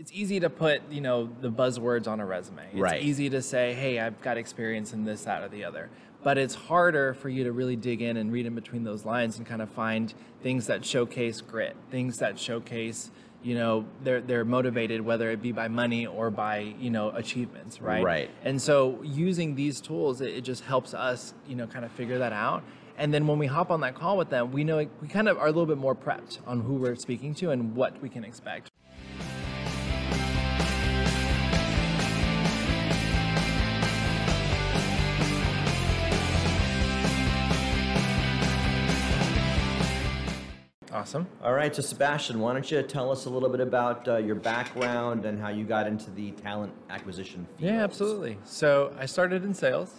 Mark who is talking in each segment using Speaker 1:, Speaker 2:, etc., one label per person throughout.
Speaker 1: it's easy to put you know the buzzwords on a resume. It's
Speaker 2: Right.
Speaker 1: easy to say, hey, I've got experience in this, that, or the other. But it's harder for you to really dig in and read in between those lines and kind of find things that showcase grit, things that showcase you know they're they're motivated whether it be by money or by you know achievements right
Speaker 2: Right.
Speaker 1: and so using these tools it, it just helps us you know kind of figure that out and then when we hop on that call with them we know we kind of are a little bit more prepped on who we're speaking to and what we can expect awesome
Speaker 2: All right, so Sebastian, why don't you tell us a little bit about uh, your background and how you got into the talent acquisition field?
Speaker 1: Yeah, absolutely. So I started in sales,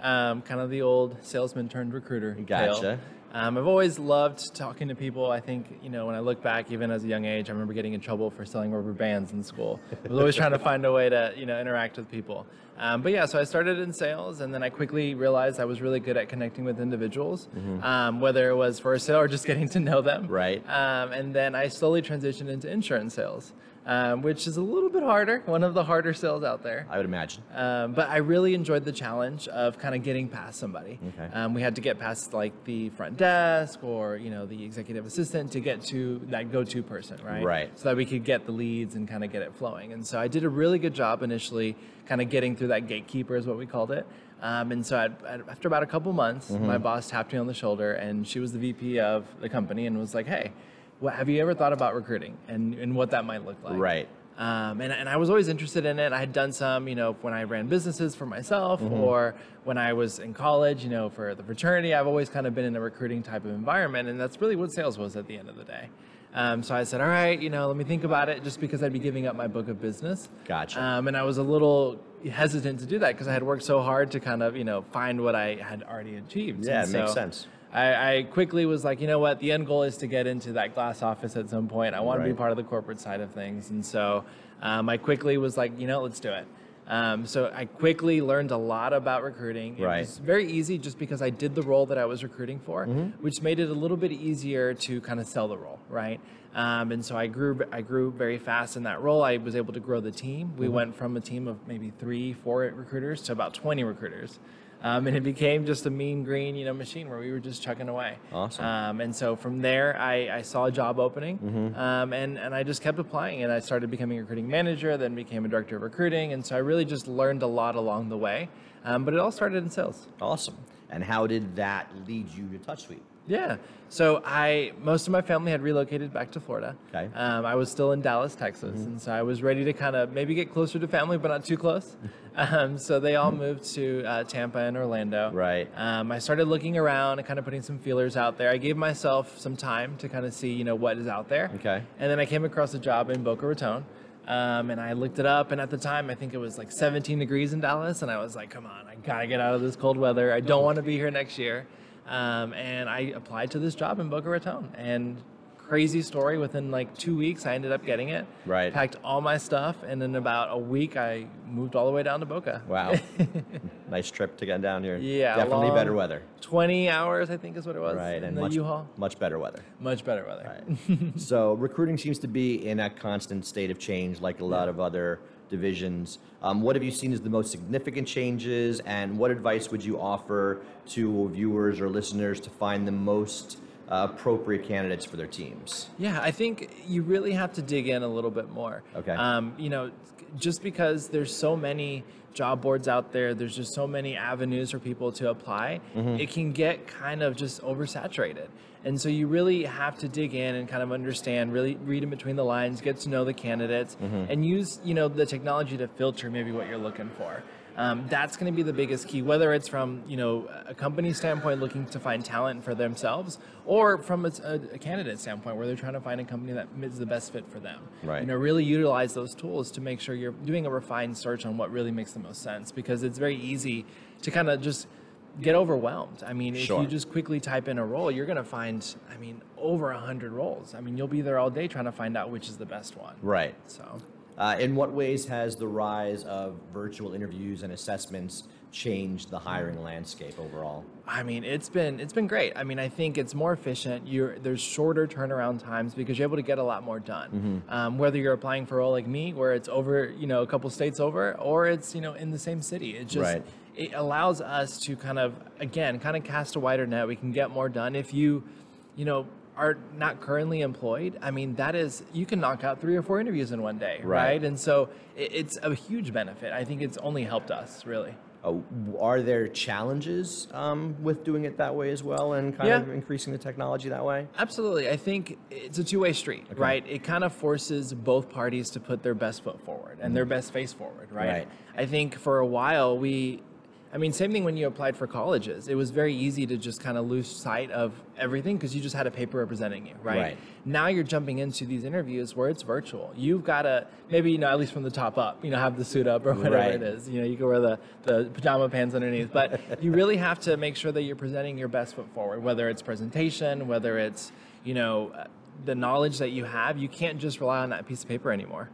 Speaker 1: um, kind of the old salesman turned recruiter.
Speaker 2: Gotcha.
Speaker 1: tale. Um, I've always loved talking to people. I think, you know, when I look back, even as a young age, I remember getting in trouble for selling rubber bands in school. I was always trying to find a way to, you know, interact with people. Um, but yeah, so I started in sales, and then I quickly realized I was really good at connecting with individuals, um, whether it was for a sale or just getting to know them.
Speaker 2: Right.
Speaker 1: Um, and then I slowly transitioned into insurance sales, um, which is a little bit harder, one of the harder sales out there.
Speaker 2: I would imagine.
Speaker 1: Um, but I really enjoyed the challenge of kind of getting past somebody.
Speaker 2: Okay.
Speaker 1: Um, we had to get past like the front desk or you know the executive assistant to get to that go-to person, right?
Speaker 2: Right.
Speaker 1: So that we could get the leads and kind of get it flowing. And so I did a really good job initially, kind of getting through that gatekeeper is what we called it. Um, and so I'd, I'd- after about a couple months,
Speaker 2: Mm-hmm.
Speaker 1: my boss tapped me on the shoulder, and she was the VP of the company, and was like, "Hey, what, have you ever thought about recruiting and, and what that might look like?"
Speaker 2: Right.
Speaker 1: Um, and, and I was always interested in it. I had done some, you know, when I ran businesses for myself or when I was in college, you know, for the fraternity. I've always kind of been in a recruiting type of environment. And that's really what sales was at the end of the day. Um, so I said, all right, you know, let me think about it just because I'd be giving up my book of business.
Speaker 2: Gotcha.
Speaker 1: Um, and I was a little hesitant to do that because I had worked so hard to kind of, you know, find what I had already achieved.
Speaker 2: Yeah,
Speaker 1: And
Speaker 2: it makes sense.
Speaker 1: I, I quickly was like, you know what? The end goal is to get into that glass office at some point. I want to be part of the corporate side of things, and so um, I quickly was like, you know, let's do it. Um, so I quickly learned a lot about recruiting. It
Speaker 2: Right.
Speaker 1: was very easy just because I did the role that I was recruiting for,
Speaker 2: Mm-hmm.
Speaker 1: which made it a little bit easier to kind of sell the role, right? Um, and so I grew, I grew very fast in that role. I was able to grow the team. We
Speaker 2: Mm-hmm.
Speaker 1: went from a team of maybe three, four recruiters to about 20 recruiters. Um, and it became just a mean green, you know, machine where we were just chugging away.
Speaker 2: Awesome.
Speaker 1: Um, and so from there, I, I saw a job opening,
Speaker 2: Mm-hmm.
Speaker 1: um, and and I just kept applying, and I started becoming a recruiting manager, then became a director of recruiting, and so I really just learned a lot along the way. Um, but it all started in sales.
Speaker 2: Awesome. And how did that lead you to TouchSuite?
Speaker 1: Yeah. So I most of my family had relocated back to Florida.
Speaker 2: Okay.
Speaker 1: Um, I was still in Dallas, Texas, and so I was ready to kind of maybe get closer to family, but not too close. um, so they all moved to uh, Tampa and Orlando.
Speaker 2: Right.
Speaker 1: Um, I started looking around and kind of putting some feelers out there. I gave myself some time to kind of see, you know, what is out there.
Speaker 2: Okay.
Speaker 1: And then I came across a job in Boca Raton. Um, and I looked it up, and at the time, I think it was like 17 degrees in Dallas, and I was like, "Come on, I gotta get out of this cold weather. I don't want to be here next year." Um, and I applied to this job in Boca Raton, and crazy story. Within like two weeks, I ended up getting it.
Speaker 2: Right.
Speaker 1: Packed all my stuff, and in about a week, I moved all the way down to Boca.
Speaker 2: Wow. nice trip to get down here.
Speaker 1: Yeah,
Speaker 2: Definitely better weather.
Speaker 1: 20 hours, I think, is what it was.
Speaker 2: Right. And
Speaker 1: the
Speaker 2: much,
Speaker 1: U-Haul.
Speaker 2: much better weather.
Speaker 1: Much better weather.
Speaker 2: Right. so recruiting seems to be in a constant state of change, like a lot of other divisions. Um, what have you seen as the most significant changes, and what advice would you offer to viewers or listeners to find the most uh, appropriate candidates for their teams?
Speaker 1: Yeah, I think you really have to dig in a little bit more.
Speaker 2: Okay.
Speaker 1: Um, you know, just because there's so many job boards out there, there's just so many avenues for people to apply, it can get kind of just oversaturated. And so you really have to dig in and kind of understand, really read in between the lines, get to know the candidates, and use you know the technology to filter maybe what you're looking for. Um, that's going to be the biggest key, whether it's from you know a company standpoint looking to find talent for themselves, or from a, a, candidate standpoint where they're trying to find a company that is the best fit for them.
Speaker 2: Right.
Speaker 1: You know, really utilize those tools to make sure you're doing a refined search on what really makes the most sense, because it's very easy to kind of just get overwhelmed. I mean, if
Speaker 2: Sure.
Speaker 1: you just quickly type in a role, you're going to find, I mean, over a hundred roles. I mean, you'll be there all day trying to find out which is the best one.
Speaker 2: Right.
Speaker 1: So.
Speaker 2: Uh, in what ways has the rise of virtual interviews and assessments changed the hiring landscape overall?
Speaker 1: I mean, it's been it's been great. I mean, I think it's more efficient. You're there's shorter turnaround times because you're able to get a lot more done.
Speaker 2: Mm-hmm.
Speaker 1: Um, whether you're applying for a role like me, where it's over, you know, a couple states over, or it's you know in the same city. It just
Speaker 2: Right.
Speaker 1: it allows us to kind of again kind of cast a wider net. We can get more done if you, you know. Are not currently employed. I mean, that is you can knock out three or four interviews in one day,
Speaker 2: Right.
Speaker 1: right? And so it, it's a huge benefit. I think it's only helped us really.
Speaker 2: Uh, are there challenges um, with doing it that way as well and kind
Speaker 1: Yeah.
Speaker 2: of increasing the technology that way?
Speaker 1: Absolutely. I think it's a two way street, right? It kind of forces both parties to put their best foot forward and their best face forward, right?
Speaker 2: Right.
Speaker 1: I think for a while we, I mean, same thing when you applied for colleges. It was very easy to just kind of lose sight of everything because you just had a paper representing you, right?
Speaker 2: Right.
Speaker 1: Now you're jumping into these interviews where it's virtual. You've got to, maybe, you know, at least from the top up, you know, have the suit up or whatever
Speaker 2: Right.
Speaker 1: it is. You know, you can wear the, the pajama pants underneath, but you really have to make sure that you're presenting your best foot forward, whether it's presentation, whether it's, you know, uh, the knowledge that you have. You can't just rely on that piece of paper anymore.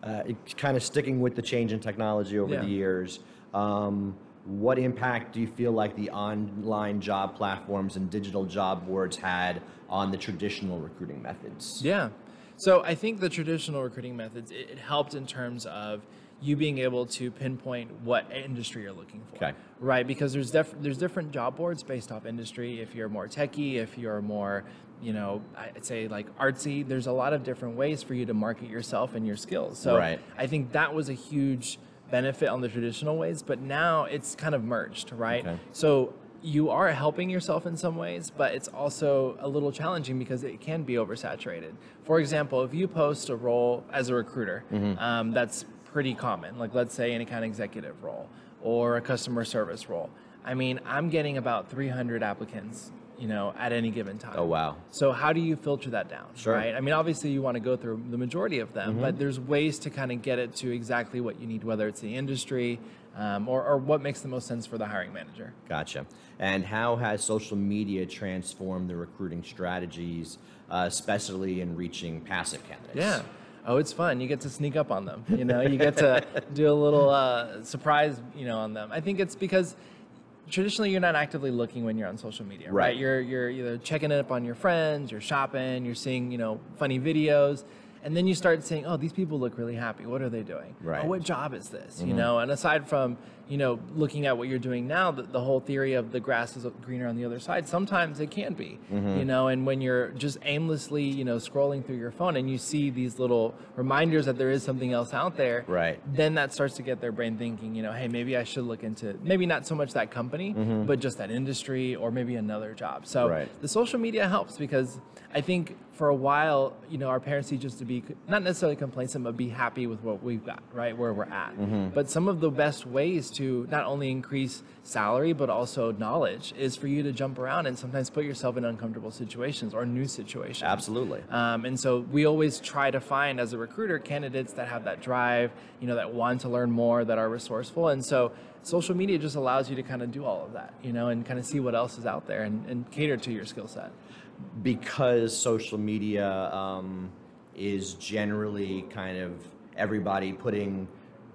Speaker 2: Uh, kind of sticking with the change in technology over
Speaker 1: Yeah.
Speaker 2: the years. Um, what impact do you feel like the online job platforms and digital job boards had on the traditional recruiting methods?
Speaker 1: Yeah. So I think the traditional recruiting methods, it, helped in terms of you being able to pinpoint what industry you're looking for.
Speaker 2: Okay.
Speaker 1: Right, because there's def- there's different job boards based off industry. If you're more techie, if you're more, you know, I'd say like artsy, there's a lot of different ways for you to market yourself and your skills. So
Speaker 2: Right.
Speaker 1: I think that was a huge benefit on the traditional ways, but now it's kind of merged, right?
Speaker 2: Okay.
Speaker 1: So you are helping yourself in some ways, but it's also a little challenging because it can be oversaturated. For example, if you post a role as a recruiter, um, that's pretty common. Like let's say any kind of executive role or a customer service role. I mean, I'm getting about 300 applicants, you know, at any given time.
Speaker 2: Oh, wow.
Speaker 1: So how do you filter that down?
Speaker 2: Sure.
Speaker 1: Right. I mean, obviously you want to go through the majority of them,
Speaker 2: Mm-hmm.
Speaker 1: but there's ways to kind of get it to exactly what you need, whether it's the industry um, or, or what makes the most sense for the hiring manager.
Speaker 2: Gotcha. And how has social media transformed the recruiting strategies, uh, especially in reaching passive candidates?
Speaker 1: Yeah. Oh, it's fun. You get to sneak up on them. You know, you get to do a little uh, surprise, you know, on them. I think it's because traditionally you're not actively looking when you're on social media, right?
Speaker 2: Right.
Speaker 1: You're you're either checking it up on your friends, you're shopping, you're seeing, you know, funny videos, and then you start saying, "Oh, these people look really happy. What are they doing?
Speaker 2: Right.
Speaker 1: Oh, what job is this?" You mm-hmm. know, and aside from you know looking at what you're doing now, the, the whole theory of the grass is greener on the other side. Sometimes it can be, mm-hmm. you know, and when you're just aimlessly, you know, scrolling through your phone and you see these little reminders that there is something else out there,
Speaker 2: Right.
Speaker 1: then that starts to get their brain thinking, you know, hey, maybe I should look into maybe not so much that company, mm-hmm. but just that industry or maybe another job. So
Speaker 2: Right.
Speaker 1: the social media helps because I think for a while, you know, our parents teach us to be not necessarily complacent, but be happy with what we've got, right, where we're at. Mm-hmm. But some of the best ways to not only increase salary but also knowledge is for you to jump around and sometimes put yourself in uncomfortable situations or new situations.
Speaker 2: Absolutely.
Speaker 1: Um, and so we always try to find, as a recruiter, candidates that have that drive, you know, that want to learn more, that are resourceful. And so social media just allows you to kind of do all of that, you know, and kind of see what else is out there and, and cater to your skill set.
Speaker 2: because social media um, is generally kind of everybody putting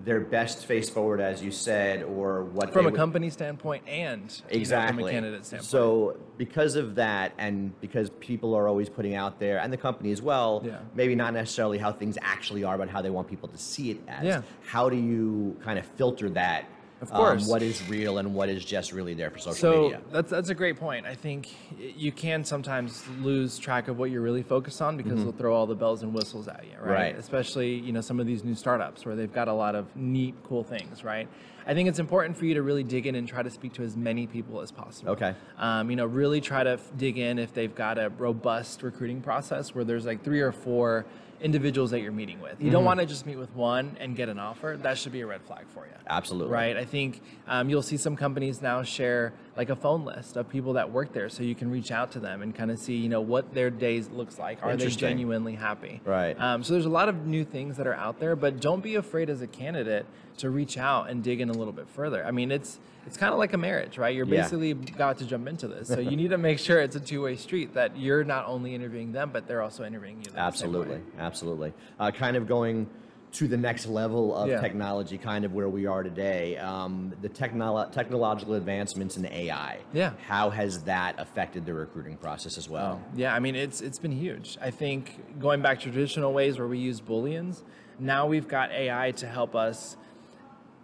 Speaker 2: their best face forward, as you said, or what
Speaker 1: From a
Speaker 2: would-
Speaker 1: company standpoint and you know,
Speaker 2: exactly
Speaker 1: from a candidate standpoint.
Speaker 2: So because of that, and because people are always putting out there, and the company as well,
Speaker 1: Yeah.
Speaker 2: maybe not necessarily how things actually are, but how they want people to see it as.
Speaker 1: Yeah.
Speaker 2: How do you kind of filter that?
Speaker 1: Of
Speaker 2: um,
Speaker 1: course.
Speaker 2: what is real and what is just really there for social
Speaker 1: so
Speaker 2: media?
Speaker 1: that's that's a great point. I think you can sometimes lose track of what you're really focused on because they'll throw all the bells and whistles at you, right?
Speaker 2: Mm-hmm. Right.
Speaker 1: Especially you know some of these new startups where they've got a lot of neat, cool things, right? I think it's important for you to really dig in and try to speak to as many people as possible.
Speaker 2: Okay.
Speaker 1: Um, you know, really try to f- dig in if they've got a robust recruiting process where there's like three or four individuals that you're meeting with. You don't want to just meet with one and get an offer. That should be a red flag for you.
Speaker 2: Absolutely.
Speaker 1: Right. I think um, you'll see some companies now share like a phone list of people that work there, so you can reach out to them and kind of see, you know, what their days looks like. Are they genuinely happy?
Speaker 2: Right.
Speaker 1: Um, so there's a lot of new things that are out there, but don't be afraid as a candidate to reach out and dig in a little bit further. I mean, it's it's kind of like a marriage, right? You're
Speaker 2: Yeah.
Speaker 1: basically got to jump into this, so you need to make sure it's a two-way street that you're not only interviewing them, but they're also interviewing you. the same way.
Speaker 2: Absolutely, absolutely. Uh, kind of going to the next level of
Speaker 1: Yeah.
Speaker 2: technology, kind of where we are today. Um, the technolo- technological advancements in AI.
Speaker 1: Yeah.
Speaker 2: How has that affected the recruiting process as well?
Speaker 1: Yeah, I mean it's it's been huge. I think going back to traditional ways where we use booleans, now we've got AI to help us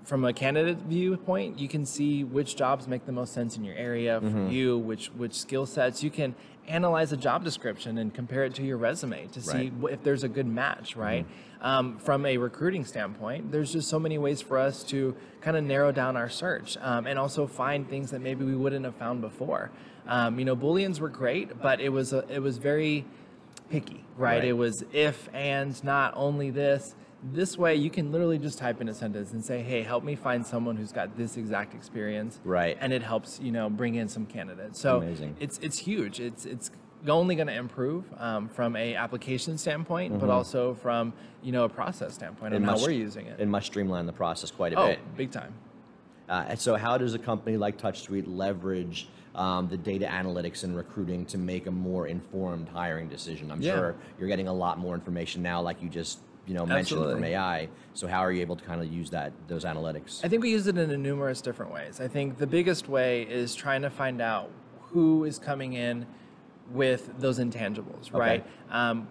Speaker 1: from a candidate viewpoint, you can see which jobs make the most sense in your area for you, which which skill sets. You can analyze a job description and compare it to your resume to see
Speaker 2: Right.
Speaker 1: if there's a good match, right? Um, from a recruiting standpoint, there's just so many ways for us to kind of narrow down our search um, and also find things that maybe we wouldn't have found before. Um, you know, booleans were great, but it was a, it was very picky, right?
Speaker 2: Right.
Speaker 1: It was if and not only this. This way, you can literally just type in a sentence and say, "Hey, help me find someone who's got this exact experience."
Speaker 2: Right.
Speaker 1: And it helps, you know, bring in some candidates. So
Speaker 2: Amazing.
Speaker 1: it's it's huge. It's it's only going to improve um, from a application standpoint, but also from you know a process standpoint on
Speaker 2: Mm-hmm.
Speaker 1: How
Speaker 2: must-
Speaker 1: we're using it.
Speaker 2: It must streamline the process quite a bit.
Speaker 1: oh,
Speaker 2: bit.
Speaker 1: big time.
Speaker 2: Uh, and so, how does a company like TouchSuite leverage um, the data analytics and recruiting to make a more informed hiring decision? I'm
Speaker 1: Yeah.
Speaker 2: sure you're getting a lot more information now, like you just you know mentioned from AI. So, how are you able to kind of use that those analytics?
Speaker 1: I think we use it in a numerous different ways. I think the biggest way is trying to find out who is coming in with those intangibles, right? Um,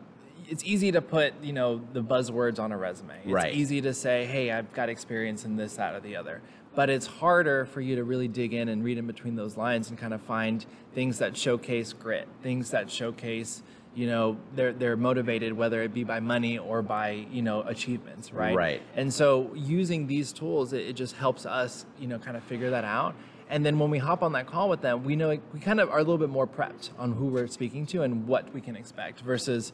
Speaker 1: it's easy to put, you know, the buzzwords on a resume. It's
Speaker 2: Right.
Speaker 1: easy to say, "Hey, I've got experience in this, that, or the other." But it's harder for you to really dig in and read in between those lines and kind of find things that showcase grit, things that showcase, you know, they're they're motivated whether it be by money or by, you know, achievements, right?
Speaker 2: Right.
Speaker 1: And so using these tools, it, it just helps us, you know, kind of figure that out. And then when we hop on that call with them, we know we kind of are a little bit more prepped on who we're speaking to and what we can expect versus,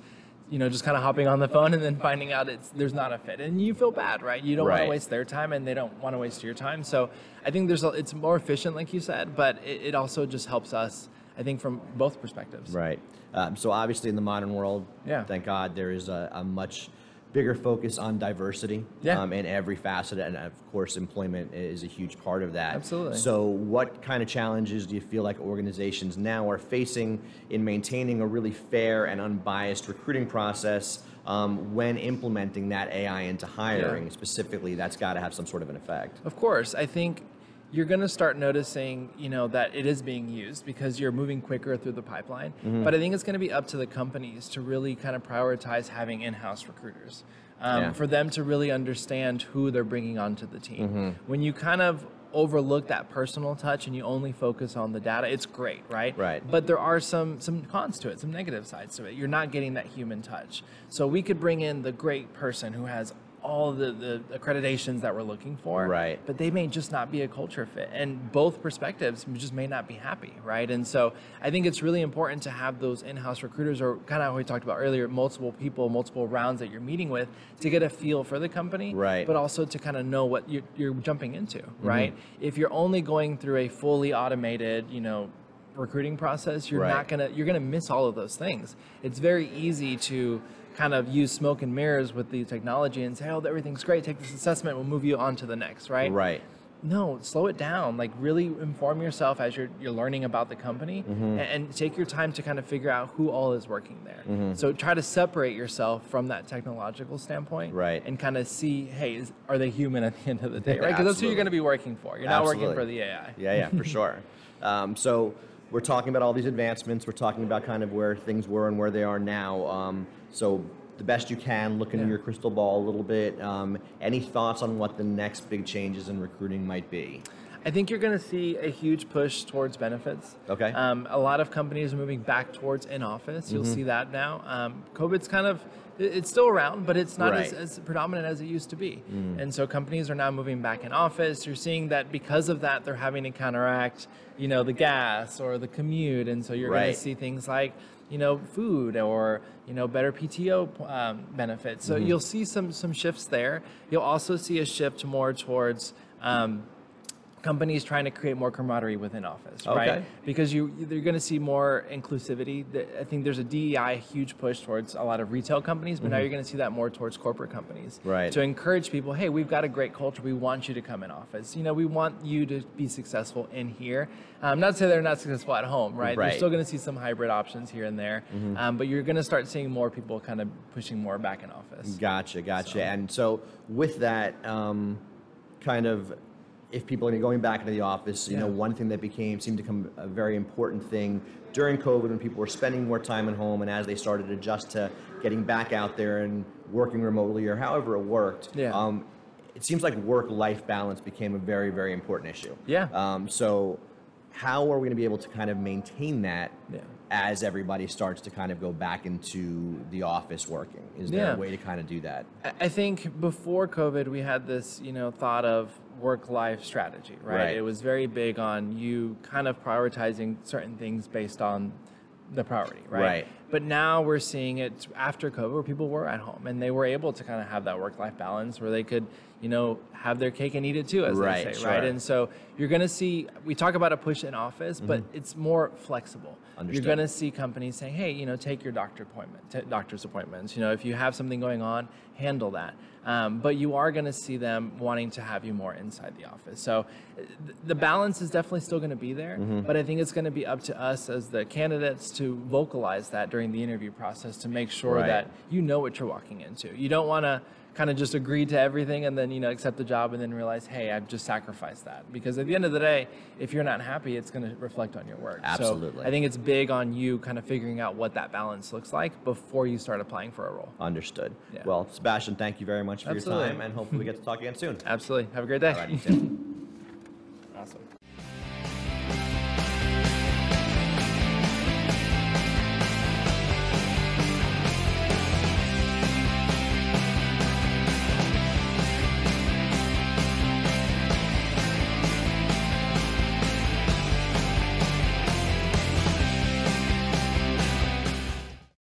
Speaker 1: you know, just kind of hopping on the phone and then finding out it's there's not a fit. And you feel bad, right? You don't want to waste their time and they don't want to waste your time. So I think there's a, it's more efficient, like you said, but it, it also just helps us, I think, from both perspectives.
Speaker 2: Right. Um, so obviously, in the modern world,
Speaker 1: Yeah.
Speaker 2: thank God, there is a, a much bigger focus on diversity
Speaker 1: Yeah.
Speaker 2: um, in every facet, and of course, employment is a huge part of that.
Speaker 1: Absolutely.
Speaker 2: So, what kind of challenges do you feel like organizations now are facing in maintaining a really fair and unbiased recruiting process? Um, when implementing that AI into hiring, specifically, that's got to have some sort of an effect.
Speaker 1: Of course, I think you're going to start noticing, you know, that it is being used because you're moving quicker through the pipeline.
Speaker 2: Mm-hmm.
Speaker 1: But I think it's going to be up to the companies to really kind of prioritize having in-house recruiters. Um,
Speaker 2: Yeah.
Speaker 1: For them to really understand who they're bringing onto the team.
Speaker 2: Mm-hmm.
Speaker 1: When you kind of overlook that personal touch and you only focus on the data, it's great, right?
Speaker 2: Right.
Speaker 1: But there are some some cons to it, some negative sides to it. You're not getting that human touch. So we could bring in the great person who has all the, the accreditations that we're looking for
Speaker 2: Right.
Speaker 1: but they may just not be a culture fit and both perspectives just may not be happy right and so i think it's really important to have those in-house recruiters or kind of how we talked about earlier multiple people multiple rounds that you're meeting with to get a feel for the company
Speaker 2: Right.
Speaker 1: but also to kind of know what you're, you're jumping into mm-hmm. right if you're only going through a fully automated you know recruiting process you're
Speaker 2: Right.
Speaker 1: not gonna you're gonna miss all of those things it's very easy to kind of use smoke and mirrors with the technology and say oh everything's great take this assessment we'll move you on to the next right
Speaker 2: Right.
Speaker 1: no, slow it down. Like really inform yourself as you're you're learning about the company,
Speaker 2: Mm-hmm.
Speaker 1: and, and take your time to kind of figure out who all is working there. So try to separate yourself from that technological standpoint,
Speaker 2: Right.
Speaker 1: And kind of see, hey, is, are they human at the end of the day, right? Because that's who you're going to be working for. You're not working for the AI.
Speaker 2: Yeah, yeah, for sure. Um, so we're talking about all these advancements. We're talking about kind of where things were and where they are now. Um, so the best you can, look into
Speaker 1: Yeah.
Speaker 2: your crystal ball a little bit. Um, any thoughts on what the next big changes in recruiting might be?
Speaker 1: I think you're going to see a huge push towards benefits.
Speaker 2: Okay.
Speaker 1: Um, a lot of companies are moving back towards in office. You'll see that now. Um, COVID's kind of it's still around, but it's not as,
Speaker 2: Right.
Speaker 1: as predominant as it used to be. And so companies are now moving back in office. You're seeing that because of that, they're having to counteract, you know, the gas or the commute. And so you're going to see things like, you know, food or you know better PTO um, benefits. So you'll see some some shifts there. You'll also see a shift more towards. Um, companies trying to create more camaraderie within office,
Speaker 2: Okay.
Speaker 1: right? Because you you're going to see more inclusivity. I think there's a DEI huge push towards a lot of retail companies, but now you're going to see that more towards corporate companies.
Speaker 2: Mm-hmm. Right.
Speaker 1: To encourage people, hey, we've got a great culture. We want you to come in office. You know, we want you to be successful in here. Um, not to say they're not successful at home, right?
Speaker 2: Right. Mm-hmm.
Speaker 1: You're still going to see some hybrid options here and there, um, but you're going to start seeing more people kind of pushing more back in office.
Speaker 2: Gotcha, gotcha.
Speaker 1: So-
Speaker 2: And so with that, um, kind of, if people are going back into the office, you know, one thing that became seemed to become a very important thing during COVID when people were spending more time at home and as they started to adjust to getting back out there and working remotely or however it worked.
Speaker 1: Yeah.
Speaker 2: Um, it seems like work-life balance became a very, very important issue.
Speaker 1: Yeah.
Speaker 2: Um, so how are we going to be able to kind of maintain that
Speaker 1: Yeah.
Speaker 2: as everybody starts to kind of go back into the office working? Is there
Speaker 1: Yeah.
Speaker 2: a way to kind of do that?
Speaker 1: I think before COVID, we had this, you know, thought of work-life strategy, right?
Speaker 2: Right.
Speaker 1: It was very big on you kind of prioritizing certain things based on the priority, right?
Speaker 2: Right.
Speaker 1: But now we're seeing it after COVID, where people were at home and they were able to kind of have that work-life balance, where they could, you know, have their cake and eat it too, as
Speaker 2: Right,
Speaker 1: they say,
Speaker 2: sure.
Speaker 1: right? And so you're going to see. We talk about a push in office, but it's more flexible.
Speaker 2: Mm-hmm. Understood.
Speaker 1: You're going to see companies saying, "Hey, you know, take your doctor appointment, t- doctor's appointments. You know, if you have something going on, handle that." Um, but you are going to see them wanting to have you more inside the office. So th- the balance is definitely still going to be there,
Speaker 2: Mm-hmm.
Speaker 1: but I think it's going to be up to us as the candidates to vocalize that during the interview process to make sure
Speaker 2: Right.
Speaker 1: that you know what you're walking into. You don't want to kind of just agree to everything and then you know accept the job and then realize hey i've just sacrificed that because at the end of the day if you're not happy it's going to reflect on your work
Speaker 2: Absolutely.
Speaker 1: so i think it's big on you kind of figuring out what that balance looks like before you start applying for a role
Speaker 2: Understood.
Speaker 1: Yeah.
Speaker 2: Well, Sebastian, thank you very much for
Speaker 1: Absolutely.
Speaker 2: your time, and hopefully we get to talk again soon.
Speaker 1: absolutely have a great day